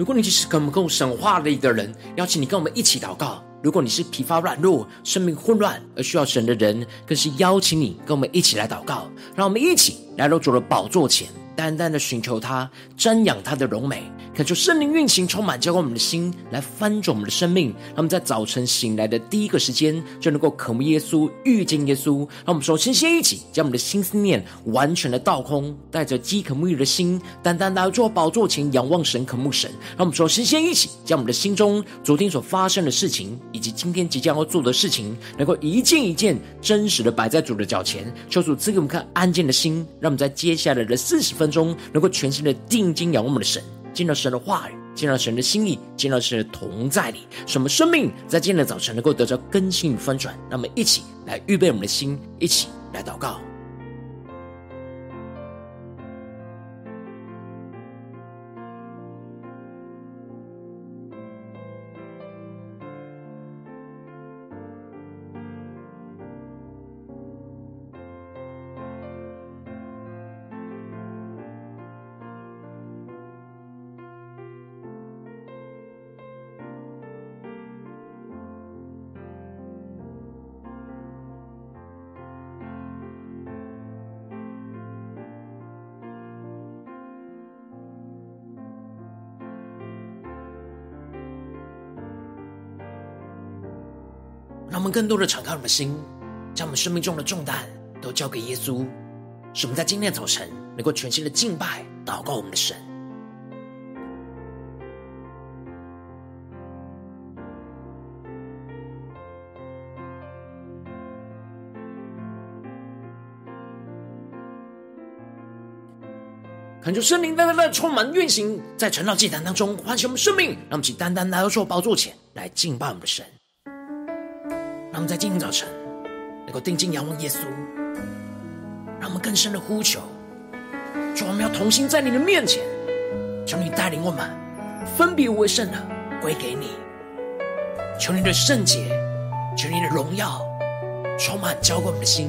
如果你只是跟我们共神话的一个人，邀请你跟我们一起祷告。如果你是疲乏软弱、生命混乱而需要神的人，更是邀请你跟我们一起来祷告。让我们一起来到主的宝座前，单单的寻求他，瞻仰他的荣美。恳求圣灵运行，充满浇灌我们的心，来翻转我们的生命。让我们在早晨醒来的第一个时间，就能够渴慕耶稣、遇见耶稣。让我们首先先一起将我们的心思念完全的倒空，带着饥渴沐浴的心，单单来到宝座前仰望神、渴慕神。让我们首先先一起将我们的心中昨天所发生的事情，以及今天即将要做的事情，能够一件一件真实的摆在主的脚前，求主赐给我们看安静的心，让我们在接下来的四十分钟，能够全心的定睛仰望我们的神。见到神的话语，见到神的心意，见到神的同在里，什么生命在今天的早晨能够得着更新与翻转。那么一起来预备我们的心，一起来祷告。我们更多的敞开我们的心，将我们生命中的重担都交给耶稣，使我们在今天早晨能够全新的敬拜、祷告我们的神。恳求圣灵单单的充满运行在晨祷祭坛当中，唤醒我们生命，让我们起单单来到主宝座前来敬拜我们的神。我们在今天早晨能够定睛仰望耶稣，让我们更深的呼求，主，我们要同心在你的面前，求你带领我们分别为圣的归给你，求你的圣洁，求你的荣耀充满浇灌我们的心，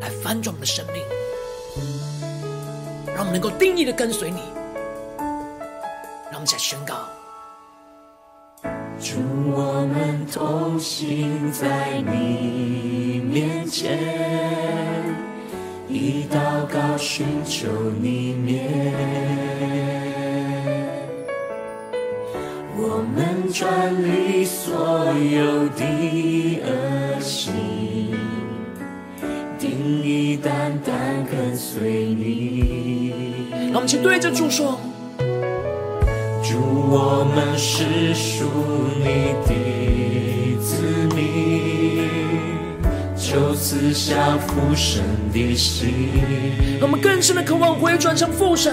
来翻转我们的生命，让我们能够定意的跟随你，让我们再宣告。主，我们同行在你面前，以祷告寻求你面。我们转离所有的恶行，定意单单跟随你。让我们去对着主说。主，我们是属你的子民，求赐下父神的心。让我们更深的渴望回转向父神。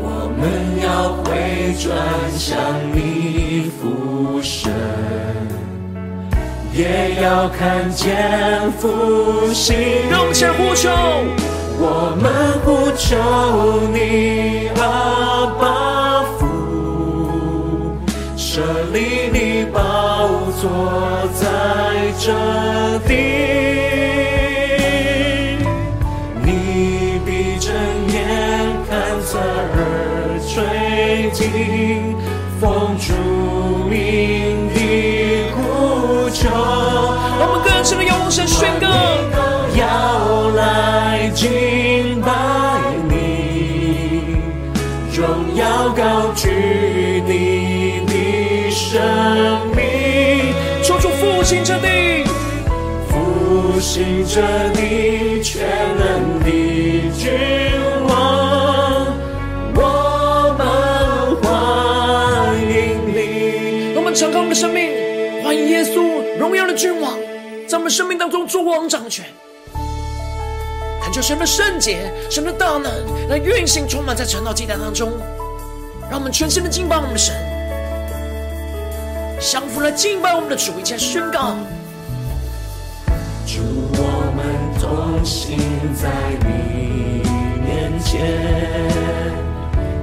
我们要回转向你父神，也要看见复兴。让我们先呼求，我们呼求你，阿爸。设立你宝座在这地，你必睁眼看侧耳垂听，奉主名的呼求。我们更深的仰望神宣复兴这地，复兴着地，全能的君王，我们欢迎你。我们敞开我们的生命，欢迎耶稣荣耀的君王，在我们生命当中作王掌权。恳求神的圣洁、神的大能来运行，充满在晨祷祭坛当中，让我们全身的敬拜我们的神。降服了敬拜我们的主，一起宣告：祝，我们同行在你面前，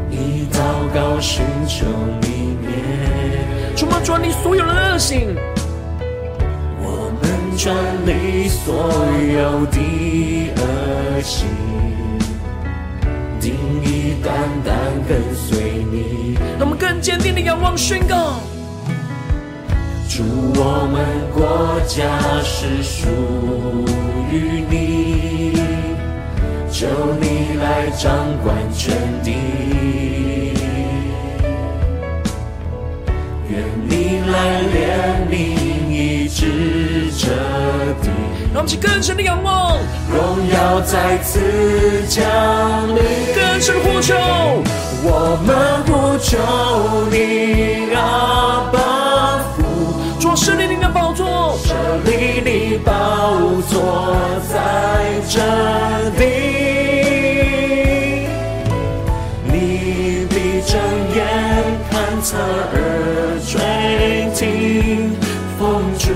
以祷告寻求你面。主，我们转离所有的恶行，我们转离所有的恶行，定义单单跟随你。让我们更坚定的仰望宣告：主，我们国家是属于你，求你来掌管全地，愿你来怜悯医治这地。让我们更深的仰望，荣耀再次降临，更深呼求，我们呼求你阿爸父，主设立你的宝座，设立你宝座在这里，你闭着眼看侧耳垂听，奉主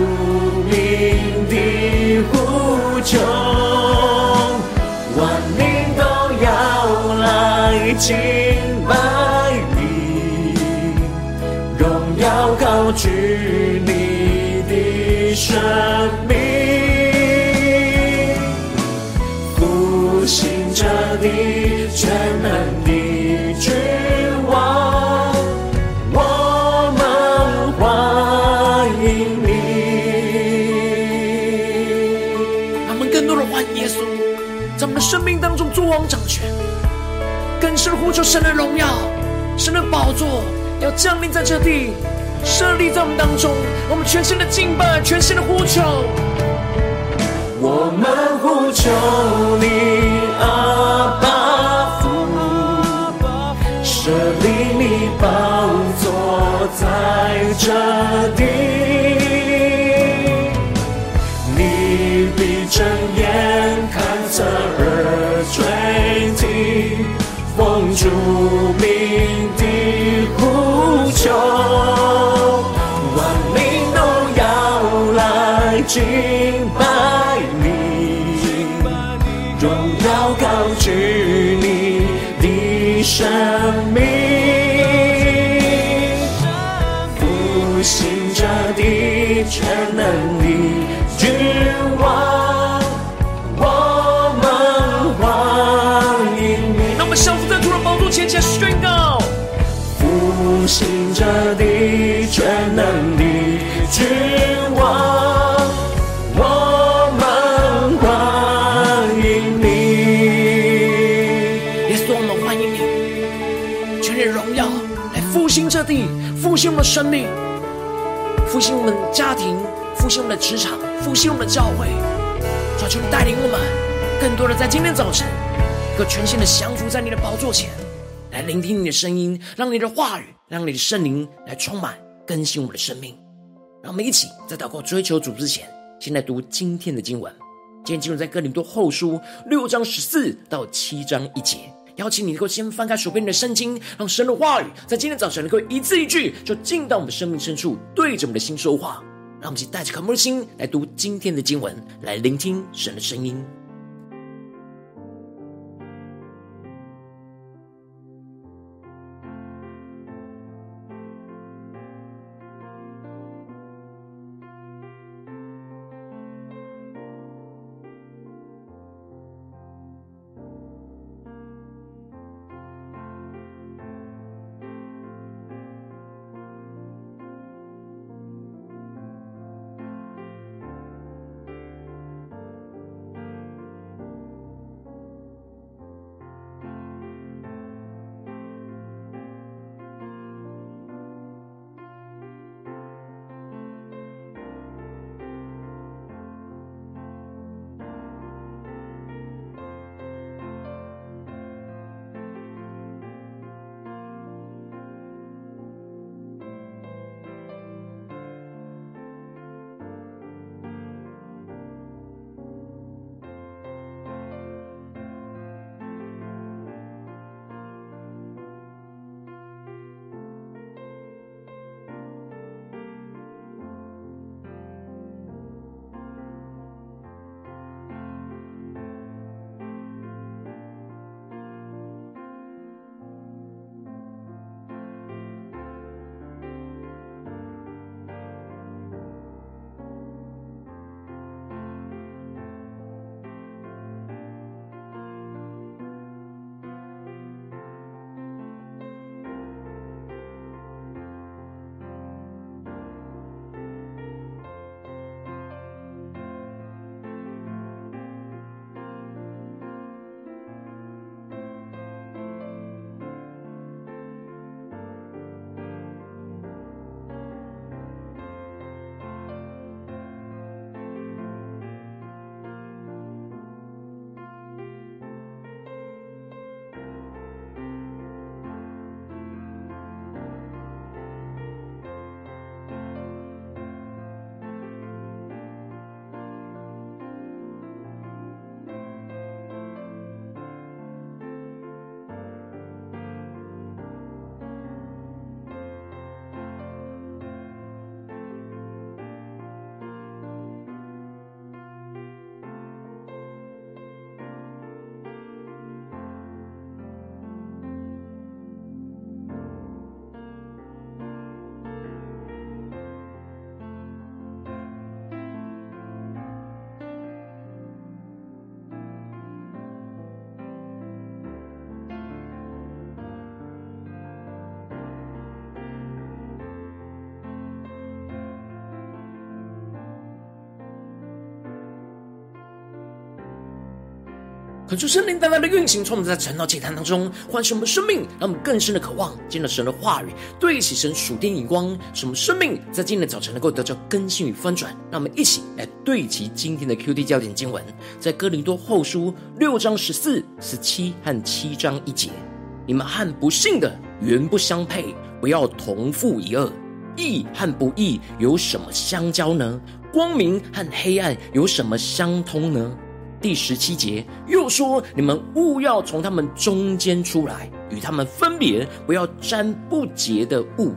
名的呼求，万民都要来敬。生命，复兴这地全能的君王，我们欢迎你。让我们更多的欢迎耶稣，在我们的生命当中作王掌权，更深呼求神的荣耀，神的宝座要降临在这地，设立在我们当中，我们全新的敬拜，全新的呼求。我们呼求你阿爸父，设立你宝座在这地，你必睁眼看着的生命，复兴我们家庭，复兴我们的职场，复兴我们的教会。求求带领我们，更多的在今天早晨，可全心的降服在你的宝座前，来聆听你的声音，让你的话语，让你的圣灵来充满更新我们的生命。让我们一起在祷告追求主之前，先来读今天的经文。今天经文在哥林多后书六章十四到七章一节。邀请你能够先翻开手边的圣经，让神的话语在今天早晨能够一字一句，就进到我们生命深处，对着我们的心说话。让我们一起带着渴慕的心来读今天的经文，来聆听神的声音。可是圣灵大大的运行，充满在晨祷祭坛当中唤醒我们生命，让我们更深的渴望见到神的话语，对齐神属天眼光，使我们生命在今天的早晨能够得到更新与翻转。让我们一起来对齐今天的 QD 焦点经文，在哥林多后书六章十四、十七和七章一节：你们和不信的原不相配，不要同负一轭；义和不义有什么相交呢？光明和黑暗有什么相通呢？第十七节又说：“你们务要从他们中间出来，与他们分别，不要沾不洁的物，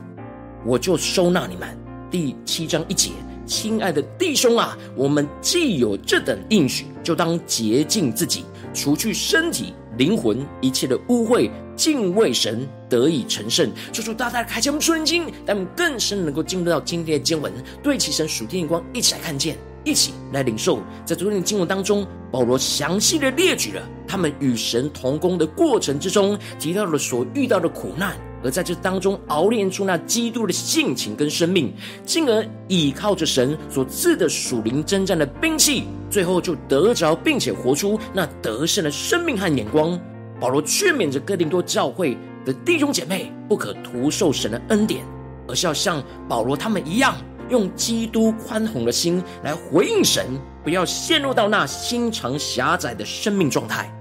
我就收纳你们。”第七章一节，亲爱的弟兄啊，我们既有这等应许，就当洁净自己，除去身体、灵魂一切的污秽，敬畏神，得以成圣。求主大大的开启我们属灵经，让我们更深能够进入到今天的经文，对齐神属天眼光，一起来看见。一起来领受，在昨天的经文当中，保罗详细的列举了他们与神同工的过程之中，提到了所遇到的苦难，而在这当中熬炼出那基督的性情跟生命，进而倚靠着神所赐的属灵征战的兵器，最后就得着并且活出那得胜的生命和眼光。保罗劝勉着哥林多教会的弟兄姐妹，不可徒受神的恩典，而是要像保罗他们一样。用基督宽宏的心来回应神，不要陷入到那心肠狭窄的生命状态。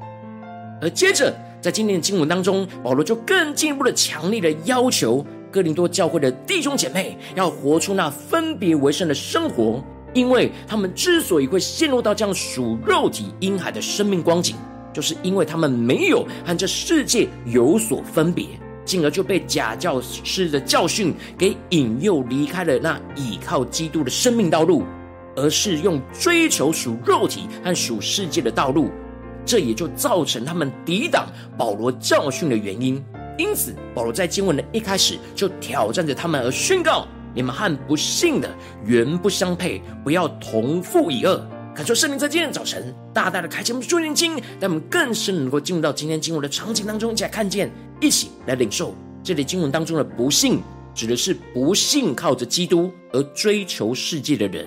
而接着，在今天的经文当中，保罗就更进一步的强烈的要求哥林多教会的弟兄姐妹要活出那分别为圣的生活，因为他们之所以会陷入到这样属肉体婴孩的生命光景，就是因为他们没有和这世界有所分别。进而就被假教师的教训给引诱离开了那倚靠基督的生命道路，而是用追求属肉体和属世界的道路，这也就造成他们抵挡保罗教训的原因。因此，保罗在经文的一开始就挑战着他们，而宣告：你们和不信的原不相配，不要同负一轭。感受圣灵在今天的早晨大大的开启我们属灵经，让我们更深能够进入到今天经文的场景当中，一起来看见，一起来领受。这里经文当中的不信，指的是不信靠着基督而追求世界的人；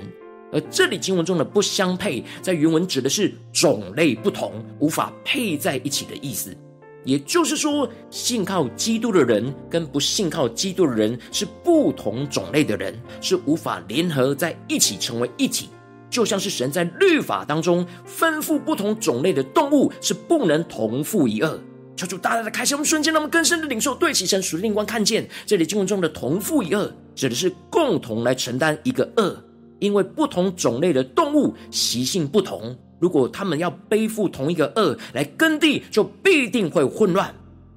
而这里经文中的不相配，在原文指的是种类不同，无法配在一起的意思。也就是说，信靠基督的人跟不信靠基督的人是不同种类的人，是无法联合在一起成为一体。就像是神在律法当中吩咐不同种类的动物是不能同负一轭。求主大大的开启我们瞬间，让我们更深的领受，对齐神属灵光看见这里经文中的同负一轭，指的是共同来承担一个恶。因为不同种类的动物习性不同，如果他们要背负同一个恶来耕地，就必定会混乱。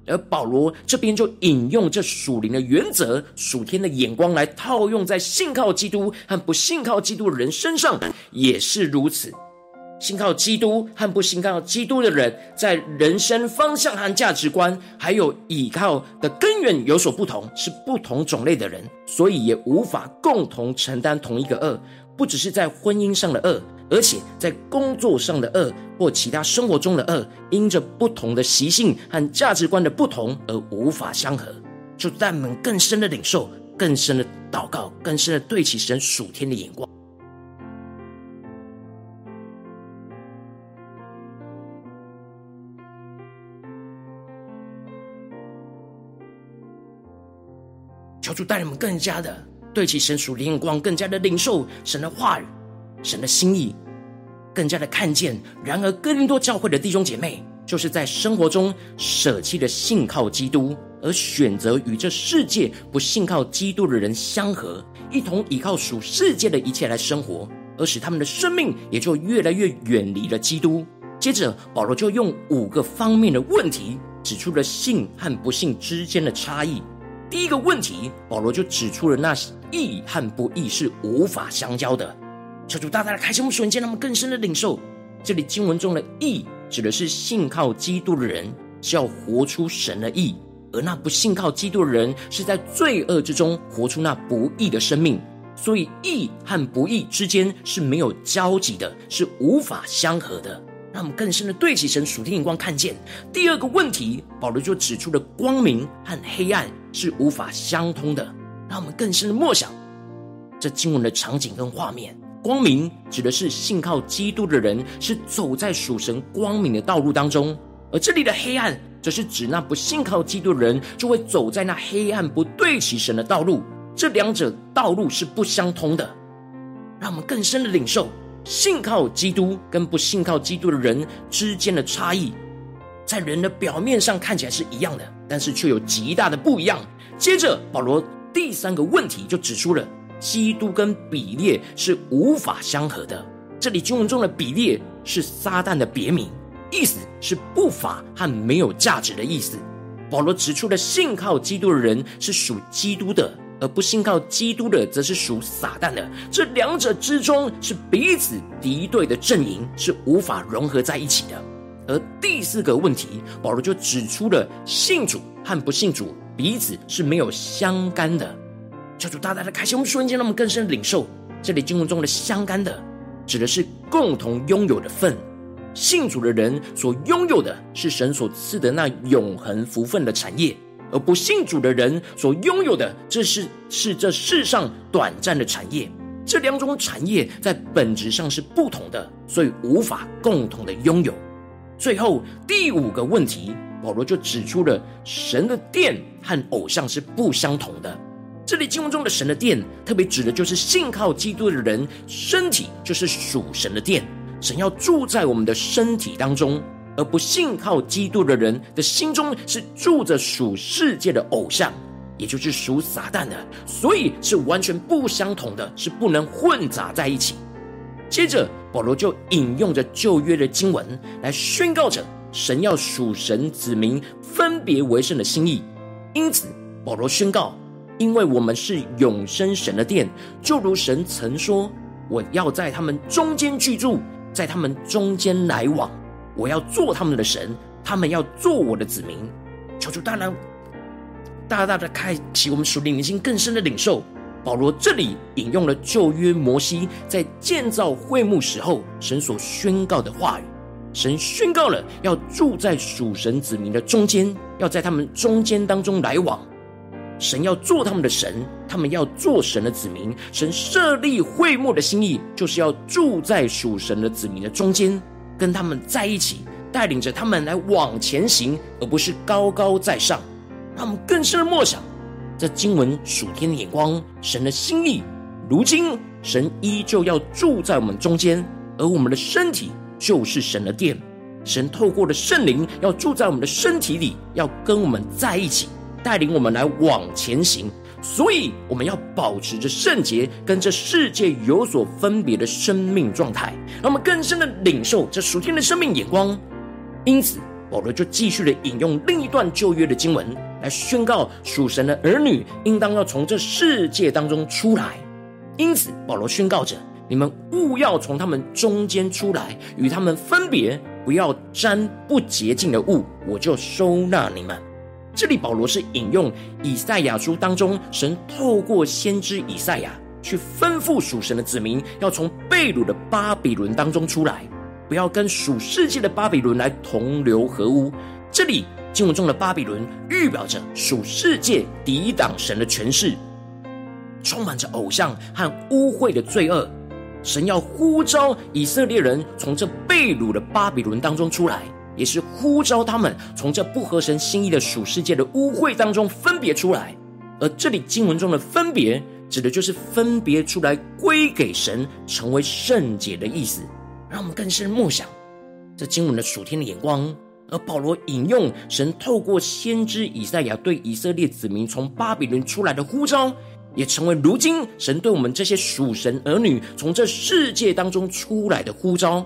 而保罗这边就引用这属灵的原则、属天的眼光来套用在信靠基督和不信靠基督的人身上，也是如此。信靠基督和不信靠基督的人，在人生方向和价值观，还有倚靠的根源有所不同，是不同种类的人，所以也无法共同承担同一个恶。不只是在婚姻上的恶。而且在工作上的恶，或其他生活中的恶，因着不同的习性和价值观的不同而无法相合，就带我们更深的领受、更深的祷告、更深的对齐神属天的眼光。求主带领我们更加的对齐神属灵光，更加的领受神的话语。神的心意更加的看见。然而，哥林多教会的弟兄姐妹，就是在生活中舍弃了信靠基督，而选择与这世界不信靠基督的人相合，一同依靠属世界的一切来生活，而使他们的生命也就越来越远离了基督。接着，保罗就用五个方面的问题，指出了信和不信之间的差异。第一个问题，保罗就指出了那义和不义是无法相交的。求主大大的开启我们瞬间，让我们更深的领受。这里经文中的义，指的是信靠基督的人是要活出神的义，而那不信靠基督的人是在罪恶之中活出那不义的生命。所以义和不义之间是没有交集的，是无法相合的。让我们更深的对齐神属天眼光，看见第二个问题，保罗就指出了光明和黑暗是无法相通的。让我们更深的默想这经文的场景跟画面。光明指的是信靠基督的人是走在属神光明的道路当中，而这里的黑暗则是指那不信靠基督的人就会走在那黑暗不对齐神的道路。这两者道路是不相通的，让我们更深的领受信靠基督跟不信靠基督的人之间的差异，在人的表面上看起来是一样的，但是却有极大的不一样。接着，保罗第三个问题就指出了。基督跟比列是无法相合的。这里经文中的比列是撒旦的别名，意思是不法和没有价值的意思。保罗指出了信靠基督的人是属基督的，而不信靠基督的则是属撒旦的。这两者之中是彼此敌对的阵营，是无法融合在一起的。而第四个问题，保罗就指出了信主和不信主彼此是没有相干的。求主大大的开心我们瞬间，让我们更深领受这里经文中的相干的，指的是共同拥有的份。信主的人所拥有的是神所赐的那永恒福分的产业，而不信主的人所拥有的，这是是这世上短暂的产业。这两种产业在本质上是不同的，所以无法共同的拥有。最后第五个问题，保罗就指出了神的殿和偶像是不相同的。这里经文中的神的殿，特别指的就是信靠基督的人，身体就是属神的殿，神要住在我们的身体当中；而不信靠基督的人的心中是住着属世界的偶像，也就是属撒旦的，所以是完全不相同的，是不能混杂在一起。接着，保罗就引用着旧约的经文来宣告着神要属神子民分别为圣的心意，因此保罗宣告。因为我们是永生神的殿，就如神曾说：“我要在他们中间居住，在他们中间来往，我要做他们的神，他们要做我的子民。”求主大大大大的开启我们属灵灵性更深的领受。保罗这里引用了旧约摩西在建造会幕时候神所宣告的话语，神宣告了要住在属神子民的中间，要在他们中间当中来往。神要做他们的神，他们要做神的子民。神设立会幕的心意，就是要住在属神的子民的中间，跟他们在一起，带领着他们来往前行，而不是高高在上。让我们更深的默想这经文属天的眼光，神的心意。如今，神依旧要住在我们中间，而我们的身体就是神的殿。神透过的圣灵要住在我们的身体里，要跟我们在一起。带领我们来往前行，所以我们要保持着圣洁，跟这世界有所分别的生命状态，让我们更深的领受这属天的生命眼光。因此，保罗就继续的引用另一段旧约的经文来宣告：属神的儿女应当要从这世界当中出来。因此，保罗宣告着：你们务要从他们中间出来，与他们分别，不要沾不洁净的物，我就收纳你们。这里保罗是引用以赛亚书当中，神透过先知以赛亚去吩咐属神的子民，要从被掳的巴比伦当中出来，不要跟属世界的巴比伦来同流合污。这里经文中的巴比伦预表着属世界抵挡神的权势，充满着偶像和污秽的罪恶。神要呼召以色列人从这被掳的巴比伦当中出来。也是呼召他们从这不合神心意的属世界的污秽当中分别出来，而这里经文中的分别，指的就是分别出来归给神，成为圣洁的意思。让我们更深默想这经文的属天的眼光。而保罗引用神透过先知以赛亚对以色列子民从巴比伦出来的呼召，也成为如今神对我们这些属神儿女从这世界当中出来的呼召。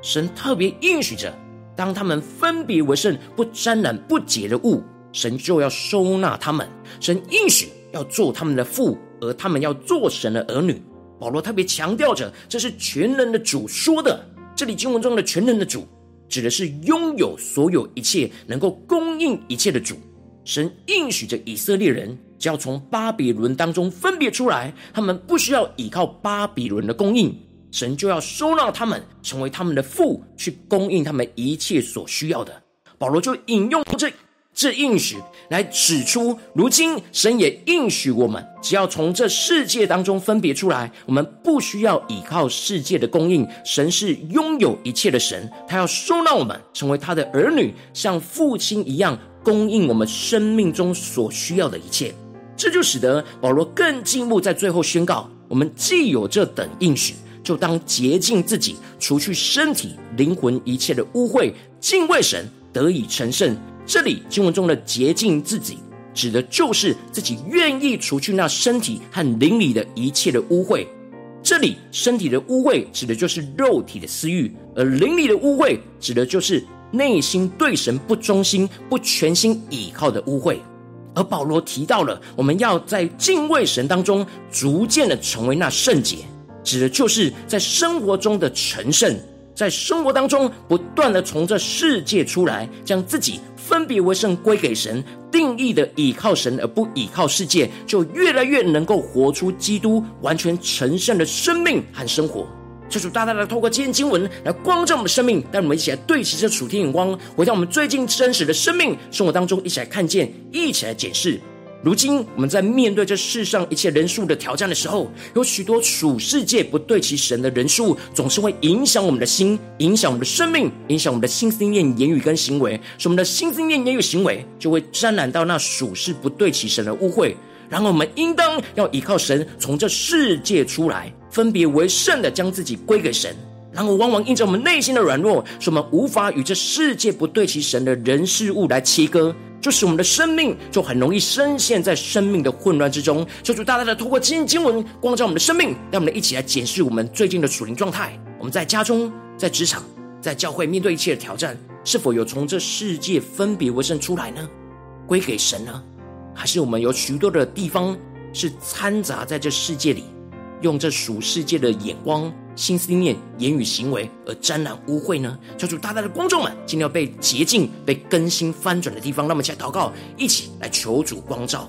神特别应许着。当他们分别为圣，不沾染不洁的物，神就要收纳他们。神应许要做他们的父，而他们要做神的儿女。保罗特别强调着，这是全能的主说的。这里经文中的全能的主，指的是拥有所有一切、能够供应一切的主。神应许着以色列人，只要从巴比伦当中分别出来，他们不需要依靠巴比伦的供应。神就要收纳他们，成为他们的父，去供应他们一切所需要的。保罗就引用这这应许来指出，如今神也应许我们，只要从这世界当中分别出来，我们不需要依靠世界的供应。神是拥有一切的神，他要收纳我们成为他的儿女，像父亲一样供应我们生命中所需要的一切。这就使得保罗更进一步在最后宣告：我们既有这等应许，就当洁净自己，除去身体、灵魂一切的污秽，敬畏神，得以成圣。这里经文中的洁净自己，指的就是自己愿意除去那身体和灵里的一切的污秽。这里身体的污秽指的就是肉体的私欲，而灵里的污秽指的就是内心对神不忠心、不全心倚靠的污秽。而保罗提到了，我们要在敬畏神当中逐渐的成为那圣洁，指的就是在生活中的成圣。在生活当中，不断的从这世界出来，将自己分别为圣归给神，定义的倚靠神而不倚靠世界，就越来越能够活出基督完全成圣的生命和生活。这主大大的透过今天经文来光照我们的生命，带我们一起来对齐这属天眼光，回到我们最近真实的生命生活当中，一起来看见，一起来检视。如今我们在面对这世上一切人数的挑战的时候，有许多属世界不对齐神的人数，总是会影响我们的心，影响我们的生命，影响我们的心思念、言语跟行为。使我们的心思念、言语、行为就会沾染到那属世不对齐神的污秽。然后我们应当要依靠神，从这世界出来，分别为圣的将自己归给神。然后往往因着我们内心的软弱，使我们无法与这世界不对齐神的人事物来切割。就使我们的生命就很容易深陷在生命的混乱之中。求主大大的透过今天经文光照我们的生命，让我们一起来检视我们最近的属灵状态。我们在家中、在职场、在教会，面对一切的挑战，是否有从这世界分别为圣出来呢？归给神呢？还是我们有许多的地方是掺杂在这世界里，用这属世界的眼光？心思念、言语、行为而沾染污秽呢？求主大大的光照们，今天要被洁净、被更新、翻转的地方，让我们起来祷告，一起来求主光照。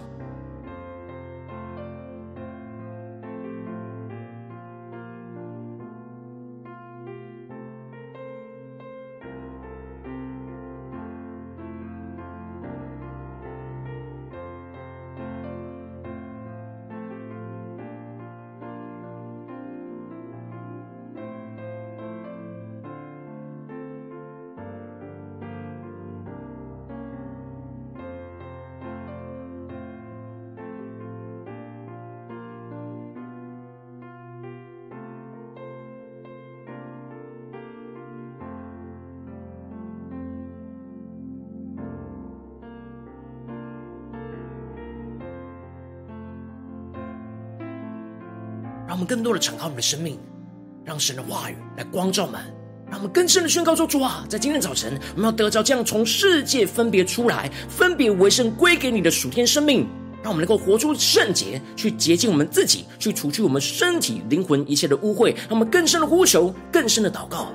我们更多的敞开我们的生命，让神的话语来光照我们，让我们更深的宣告说：主啊，在今天早晨，我们要得着这样从世界分别出来、分别为圣归给你的属天生命，让我们能够活出圣洁，去洁净我们自己，去除去我们身体、灵魂一切的污秽，让我们更深的呼求，更深的祷告。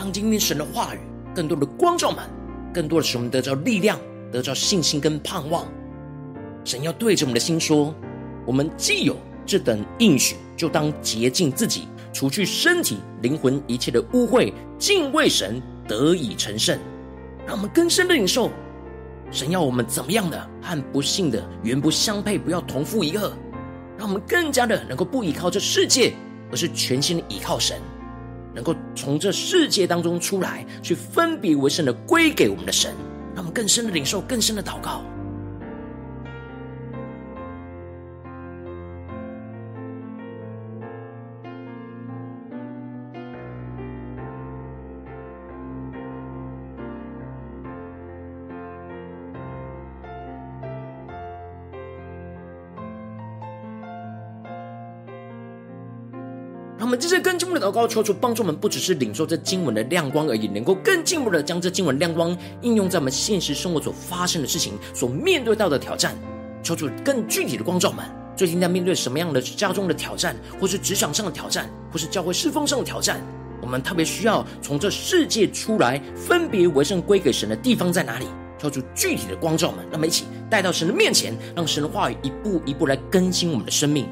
让今天神的话语更多的光照们，更多的使我们得着力量，得着信心跟盼望。神要对着我们的心说：我们既有这等应许，就当洁净自己，除去身体、灵魂一切的污秽，敬畏神，得以成圣。让我们更深的领受，神要我们怎么样的和不信的原不相配，不要同负一轭。让我们更加的能够不依靠这世界，而是全心的依靠神。能够从这世界当中出来，去分别为圣的归给我们的神，让我们更深的领受，更深的祷告。这些更进步的祷告，求主帮助我们，不只是领受这经文的亮光而已，能够更进一步的将这经文亮光应用在我们现实生活所发生的事情、所面对到的挑战。求主更具体的光照们，最近在面对什么样的家中的挑战，或是职场上的挑战，或是教会侍奉上的挑战，我们特别需要从这世界出来，分别为圣归给神的地方在哪里？求主具体的光照们，让我们一起带到神的面前，让神的话语一步一步来更新我们的生命。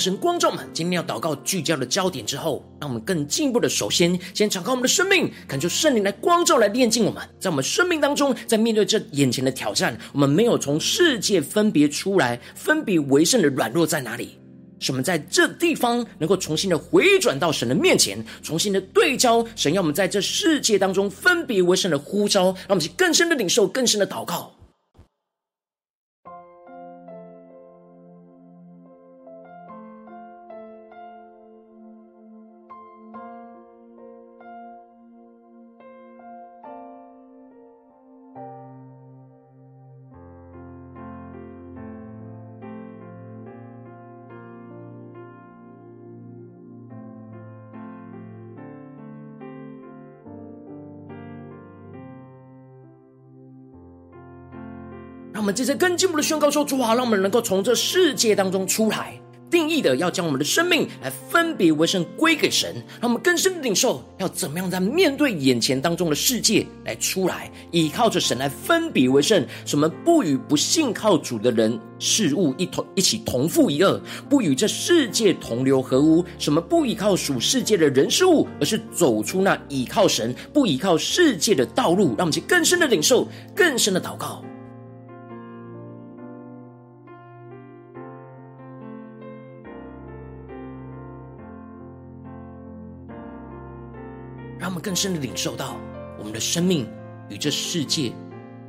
神光照们今天要祷告聚焦的焦点之后，让我们更进一步的，首先先敞开我们的生命，恳求圣灵来光照、来炼净我们。在我们生命当中，在面对这眼前的挑战，我们没有从世界分别出来、分别为圣的软弱在哪里？使我们在这地方能够重新的回转到神的面前，重新的对焦神要我们在这世界当中分别为圣的呼召，让我们去更深的领受、更深的祷告。让我们接着更进一步的宣告说：“主啊，让我们能够从这世界当中出来，定义的要将我们的生命来分别为圣归给神。让我们更深的领受，要怎么样在面对眼前当中的世界来出来，依靠着神来分别为圣。什么不与不信靠主的人事物一同一起同负一轭，不与这世界同流合污。什么不依靠属世界的人事物，而是走出那依靠神不依靠世界的道路。让我们去更深的领受，更深的祷告。”更深的领受到我们的生命与这世界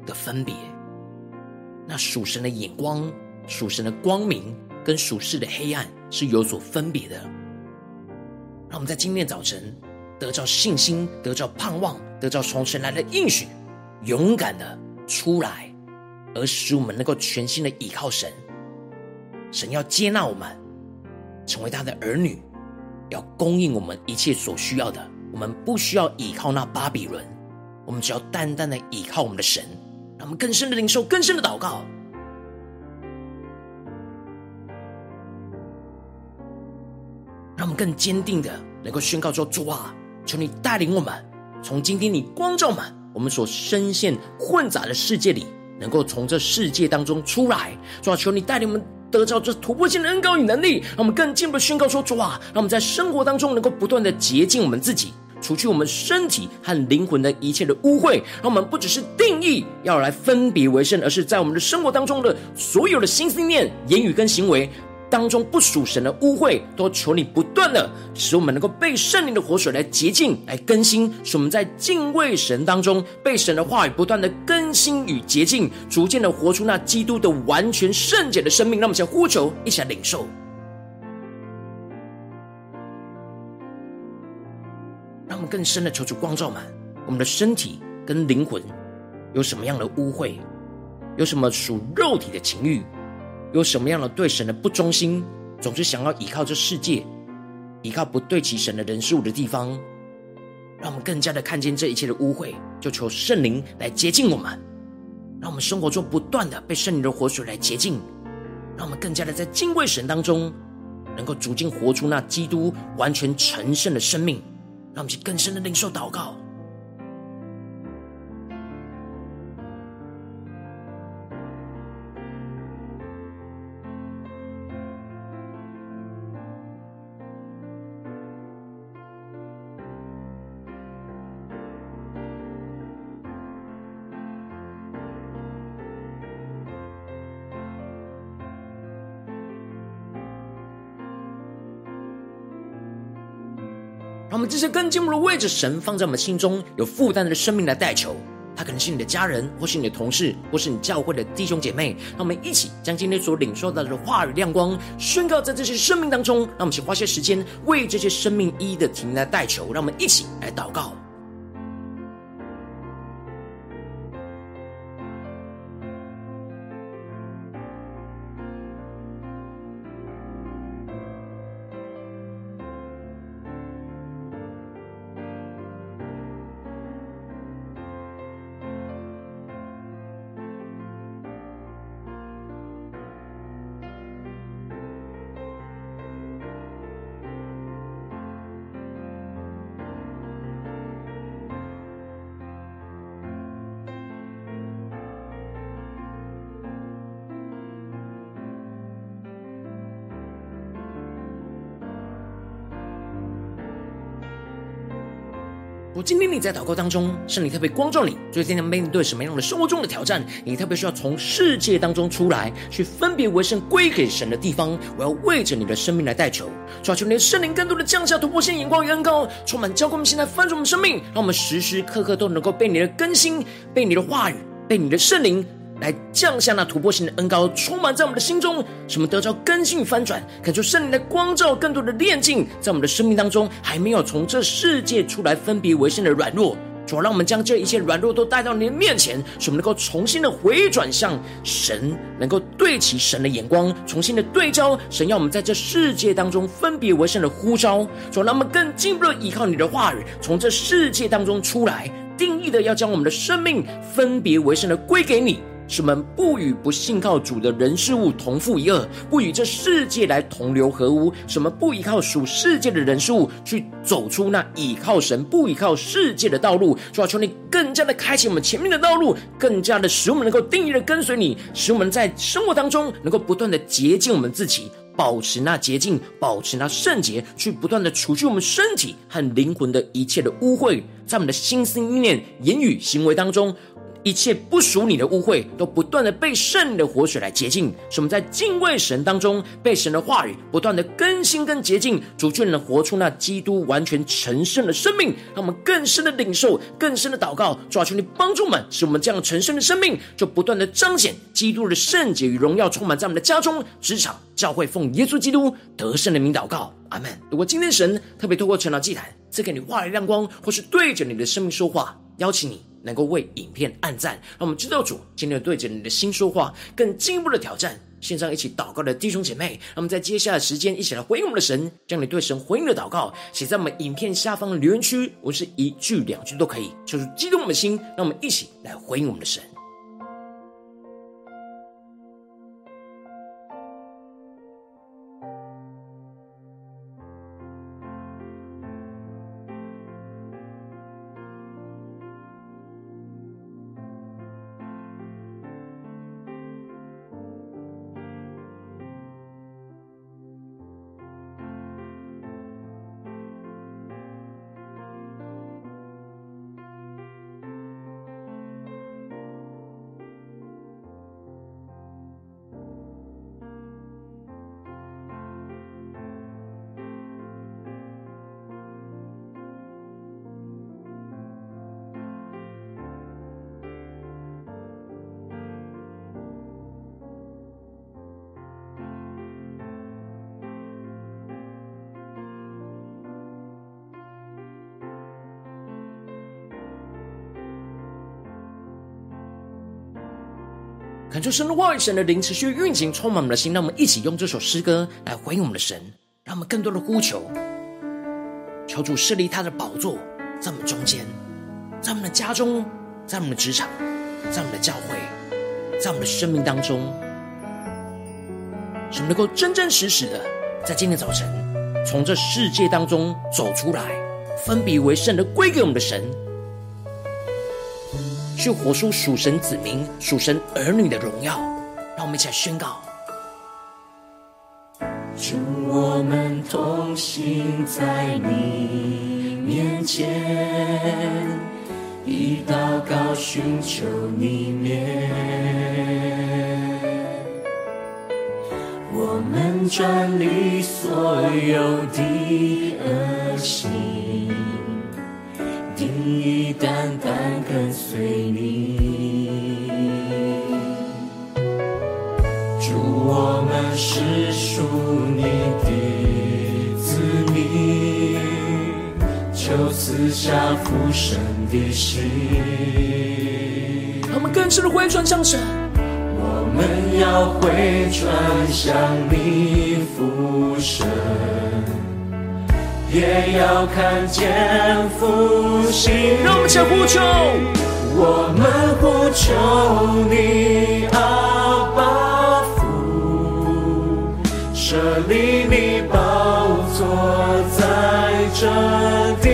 的分别，那属神的眼光、属神的光明跟属世的黑暗是有所分别的。让我们在今天早晨得着信心，得着盼望，得着从神来的应许，勇敢的出来，而使我们能够全心的倚靠神。神要接纳我们，成为他的儿女，要供应我们一切所需要的。我们不需要依靠那巴比伦，我们只要单单的依靠我们的神，让我们更深的领受，更深的祷告，让我们更坚定的能够宣告说：主啊，求你带领我们，从今天你光照满我们所深陷混杂的世界里，能够从这世界当中出来。主啊，求你带领我们。得到这突破性的恩膏与能力，让我们更进一步宣告说：主啊，让我们在生活当中能够不断的洁净我们自己，除去我们身体和灵魂的一切的污秽。让我们不只是定义要来分别为圣，而是在我们的生活当中的所有的心思念、言语跟行为。当中不属神的污秽，都求你不断的使我们能够被圣灵的活水来洁净、来更新，使我们在敬畏神当中被神的话语不断的更新与洁净，逐渐的活出那基督的完全圣洁的生命。让我们先呼求，一起来领受，更深的求主光照满我们的身体跟灵魂，有什么样的污秽，有什么属肉体的情欲。有什么样的对神的不忠心，总是想要依靠这世界，依靠不对齐神的人事物的地方，让我们更加的看见这一切的污秽，就求圣灵来洁净我们，让我们生活中不断的被圣灵的活水来洁净，让我们更加的在敬畏神当中，能够逐渐活出那基督完全成圣的生命，让我们去更深的领受祷告。这些更进步的为着神放在我们心中有负担的生命来代求。他可能是你的家人，或是你的同事，或是你教会的弟兄姐妹。让我们一起将今天所领受到的话语亮光宣告在这些生命当中。让我们请花些时间为这些生命一一的停下来代求。让我们一起来祷告。今天你在祷告当中，圣灵特别光照你，最近在面对什么样的生活中的挑战？你特别需要从世界当中出来，去分别为圣归给神的地方。我要为着你的生命来代求，抓住你的圣灵更多的降下突破性眼光与恩膏，充满教灌我们现在翻转我们生命，让我们时时刻刻都能够被你的更新，被你的话语，被你的圣灵。来降下那突破性的恩膏，充满在我们的心中，使我们得着更新与翻转。恳求圣灵的光照，更多的炼净，在我们的生命当中，还没有从这世界出来分别为圣的软弱，主让我们将这一切软弱都带到你的面前，使我们能够重新的回转向神，能够对齐神的眼光，重新的对焦神要我们在这世界当中分别为圣的呼召。主让我们更进一步的依靠你的话语，从这世界当中出来，定义的要将我们的生命分别为圣的归给你。使我们不与不信靠主的人事物同负一轭，不与这世界来同流合污。什么不依靠属世界的人事物，去走出那倚靠神、不依靠世界的道路。主啊，求你更加的开启我们前面的道路，更加的使我们能够定义的跟随你，使我们在生活当中能够不断的洁净我们自己，保持那洁净，保持那圣洁，去不断的除去我们身体和灵魂的一切的污秽，在我们的心思意念、言语、行为当中。一切不属你的污秽，都不断的被圣灵的活水来洁净。使我们在敬畏神当中，被神的话语不断的更新跟洁净，主却能活出那基督完全成圣的生命。让我们更深的领受，更深的祷告，主啊，求你帮助我们，使我们这样成圣的生命，就不断的彰显基督的圣洁与荣耀，充满在我们的家中、职场、教会，奉耶稣基督得胜的名祷告，阿门。如果今天神特别透过晨祷祭坛赐给你话语亮光，或是对着你的生命说话，邀请你。能够为影片按赞，让我们知道主今天对着你的心说话，更进一步的挑战。线上一起祷告的弟兄姐妹，让我们在接下来的时间一起来回应我们的神，将你对神回应的祷告写在我们影片下方的留言区，我是一句两句都可以，就是激动我们的心，让我们一起来回应我们的神。感受神的话语，神的灵持续运行，充满我们的心。让我们一起用这首诗歌来回应我们的神，让我们更多的呼求，求主设立他的宝座在我们中间，在我们的家中，在我们的职场，在我们的教会，在我们的生命当中，使我们能够真真实实的在今天早晨从这世界当中走出来，分别为圣的归给我们的神。去活出属神子民、属神儿女的荣耀，让我们一起来宣告。祝我们同行在你面前，一祷告寻求你面，我们转离所有的恶行。意单单跟随你。主，我们是属你的子民，求赐下福生的心。我们更深的回转向神，我们要回转向你复生。也要看见复兴。让我们一起呼求，我们呼求你，阿爸父，设立你宝座在这地，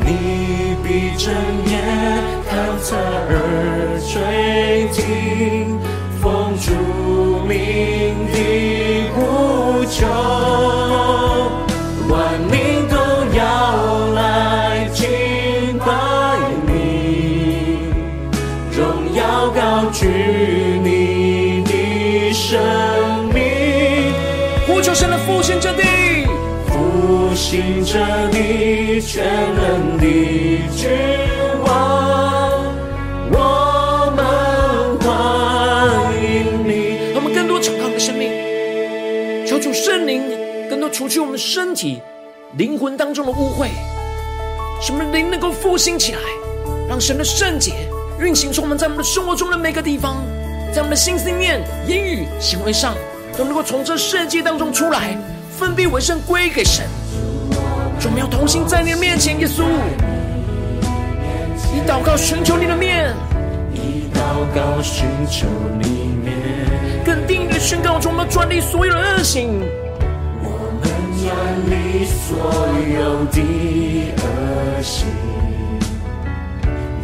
你必睁眼看侧耳垂听，求，万民都要来敬拜你，荣耀高举你的生命，呼求神的复兴之地，复兴着你全能的君王，除去我们身体、灵魂当中的污秽，什么灵能够复兴起来，让神的圣洁运行充满在我们的生活中的每个地方，在我们的心思念、言语、行为上，都能够从这世界当中出来，分别为圣归给神。我们要同心在你的面前，耶稣，以祷告寻求你的面，以祷告寻求你面，更定的宣告，我们转离所有的恶行。我们远离所有的恶行，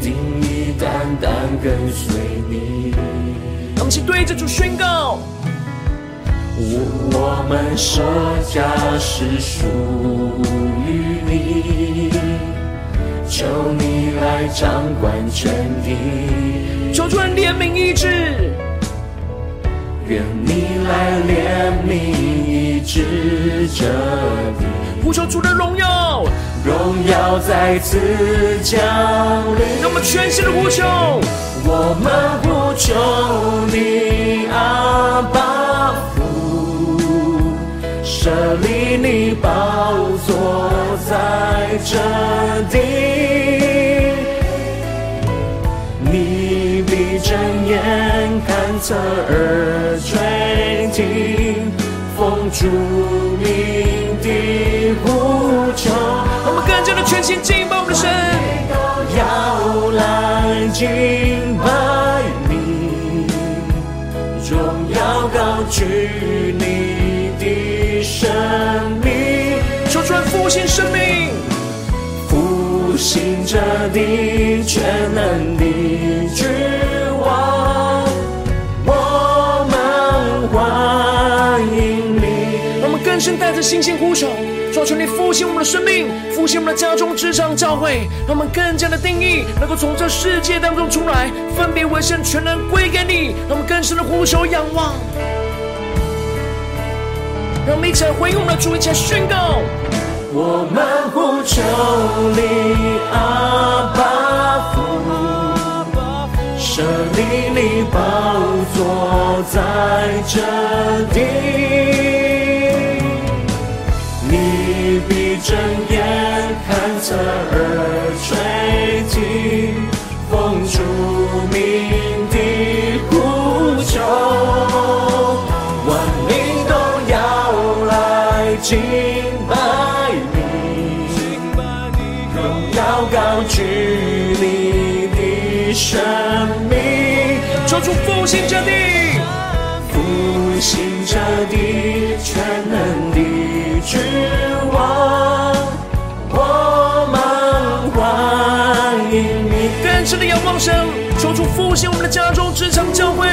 定意单单跟随你。让我们一起对着主宣告。我们舍家是属于你，求你来掌管全地，求主人怜悯医治，愿你来怜悯医治这地，呼求主的荣耀，荣耀再次降临。让我们全心的呼求，我们呼求你，阿爸父，设立你宝座在这地，侧耳垂听，奉主名的呼求。我们更加的全心敬拜我们的神，要来敬拜你，荣耀高举你的生命，求。主复兴生命，复兴着地全能的君更深带着信心呼求，求求你复兴我们的生命，复兴我们的家中、职场、教会，让我们更加的定义，能够从这世界当中出来，分别为圣，全能归给你。让我们更深的呼求、仰望，让我们一起来回应我们的主，一起来宣告。我们呼求你，阿爸父，设立你宝座在这地，睁眼看侧耳垂听，求主复兴我们的家中、职场、教会。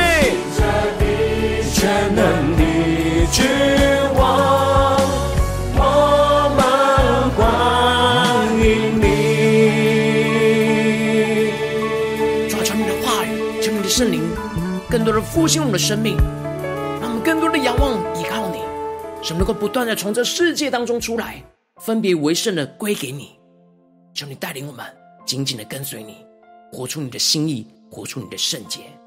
全能的君王，我们欢迎你。抓住你的话语，求你的圣灵更多的复兴我们的生命，让我们更多的仰望依靠你，使我们能够不断的从这世界当中出来，分别为圣的归给你。求你带领我们紧紧的跟随你，活出你的心意，活出你的圣洁。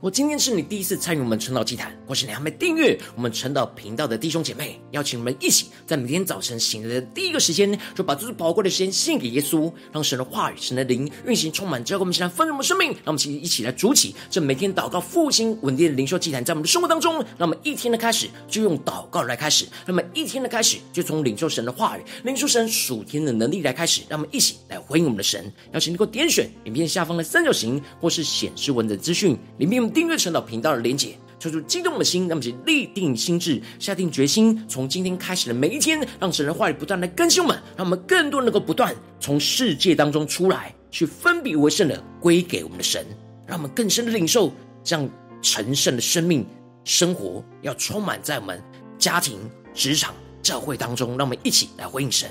我今天是你第一次参与我们晨祷祭坛，或是你还没订阅我们晨祷频道的弟兄姐妹，邀请我们一起在每天早晨醒来的第一个时间，就把这最宝贵的时间献给耶稣，让神的话语、神的灵运行充满，教给我们现在丰盛的生命。让我们一起一起来主起这每天祷告复兴稳定的灵修祭坛，在我们的生活当中，让我们一天的开始就用祷告来开始，那么一天的开始就从领受神的话语、领受神属天的能力来开始，让我们一起来回应我们的神。邀请你给我点选影片下方的三角形，或是显示文字资讯里面。订阅陈导频道的连结，抽出激动的心，让我们立定心志，下定决心，从今天开始的每一天，让神的话语不断来更新我们，让我们更多能够不断从世界当中出来，去分别为圣的归给我们的神，让我们更深的领受这样成圣的生命生活，要充满在我们家庭、职场、教会当中，让我们一起来回应神。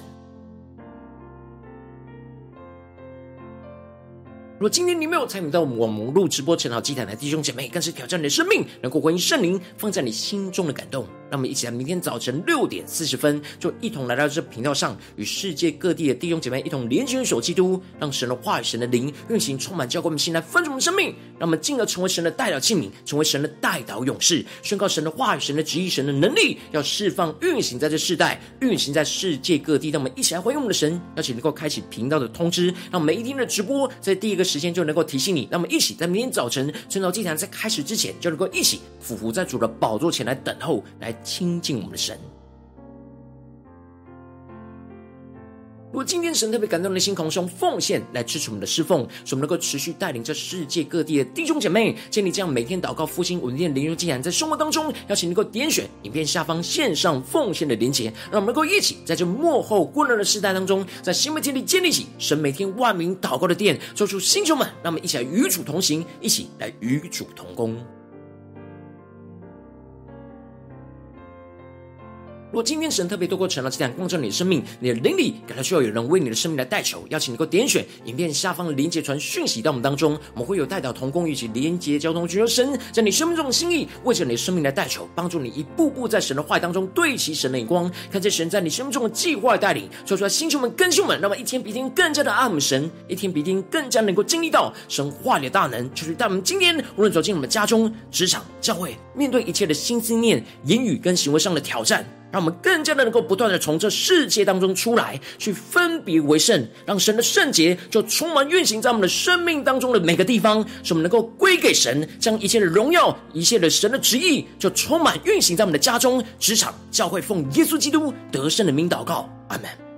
如果今天你没有参与到我们网络直播陈好祭坛的弟兄姐妹，更是挑战你的生命，能够回应圣灵放在你心中的感动。让我们一起来，明天早晨六点四十分，就一同来到这频道上，与世界各地的弟兄姐妹一同联结、守基督，让神的话语、神的灵运行，充满，教灌我们心来分盛我们生命。让我们进而成为神的代表器皿，成为神的代祷勇士，宣告神的话语、神的旨意、神的能力，要释放、运行在这世代，运行在世界各地。让我们一起来回应我们的神，邀请能够开启频道的通知，让每一天的直播在第一个时间就能够提醒你。让我们一起在明天早晨晨祷祭坛在开始之前，就能够一起俯伏在主的宝座前来等候，来亲近我们的神。如果今天神特别感动的心，空胸奉献来支持我们的侍奉，使我们能够持续带领着世界各地的弟兄姐妹建立这样每天祷告复兴稳定的灵修祭坛，在生活当中，邀请能够点选影片下方线上奉献的连结，让我们能够一起在这幕后混乱的时代当中，在新媒体里建立起神每天万名祷告的殿，做出星球们，让我们一起来与主同行，一起来与主同工。如果今天神特别透过晨祷祭坛光照你的生命，你的灵里感到需要有人为你的生命来代求，邀请你能够点选影片下方的连结传讯息到我们当中，我们会有代表同工一起连结交通，寻求神在你生命中的心意，为着你的生命来代求，帮助你一步步在神的话语当中对齐神的眼光，看见神在你生命中的计划带领，说出来星球们、更新们，让我们一天比一天更加的爱我们神，一天比一天更加能够经历到神话里的大能，就是带我们今天无论走进我们家中、职场、教会，面对一切的心思念、言语跟行为上的挑战。让我们更加的能够不断的从这世界当中出来，去分别为圣，让神的圣洁就充满运行在我们的生命当中的每个地方，使我们能够归给神，将一切的荣耀、一切的神的旨意，就充满运行在我们的家中、职场、教会，奉耶稣基督得胜的名祷告，阿门。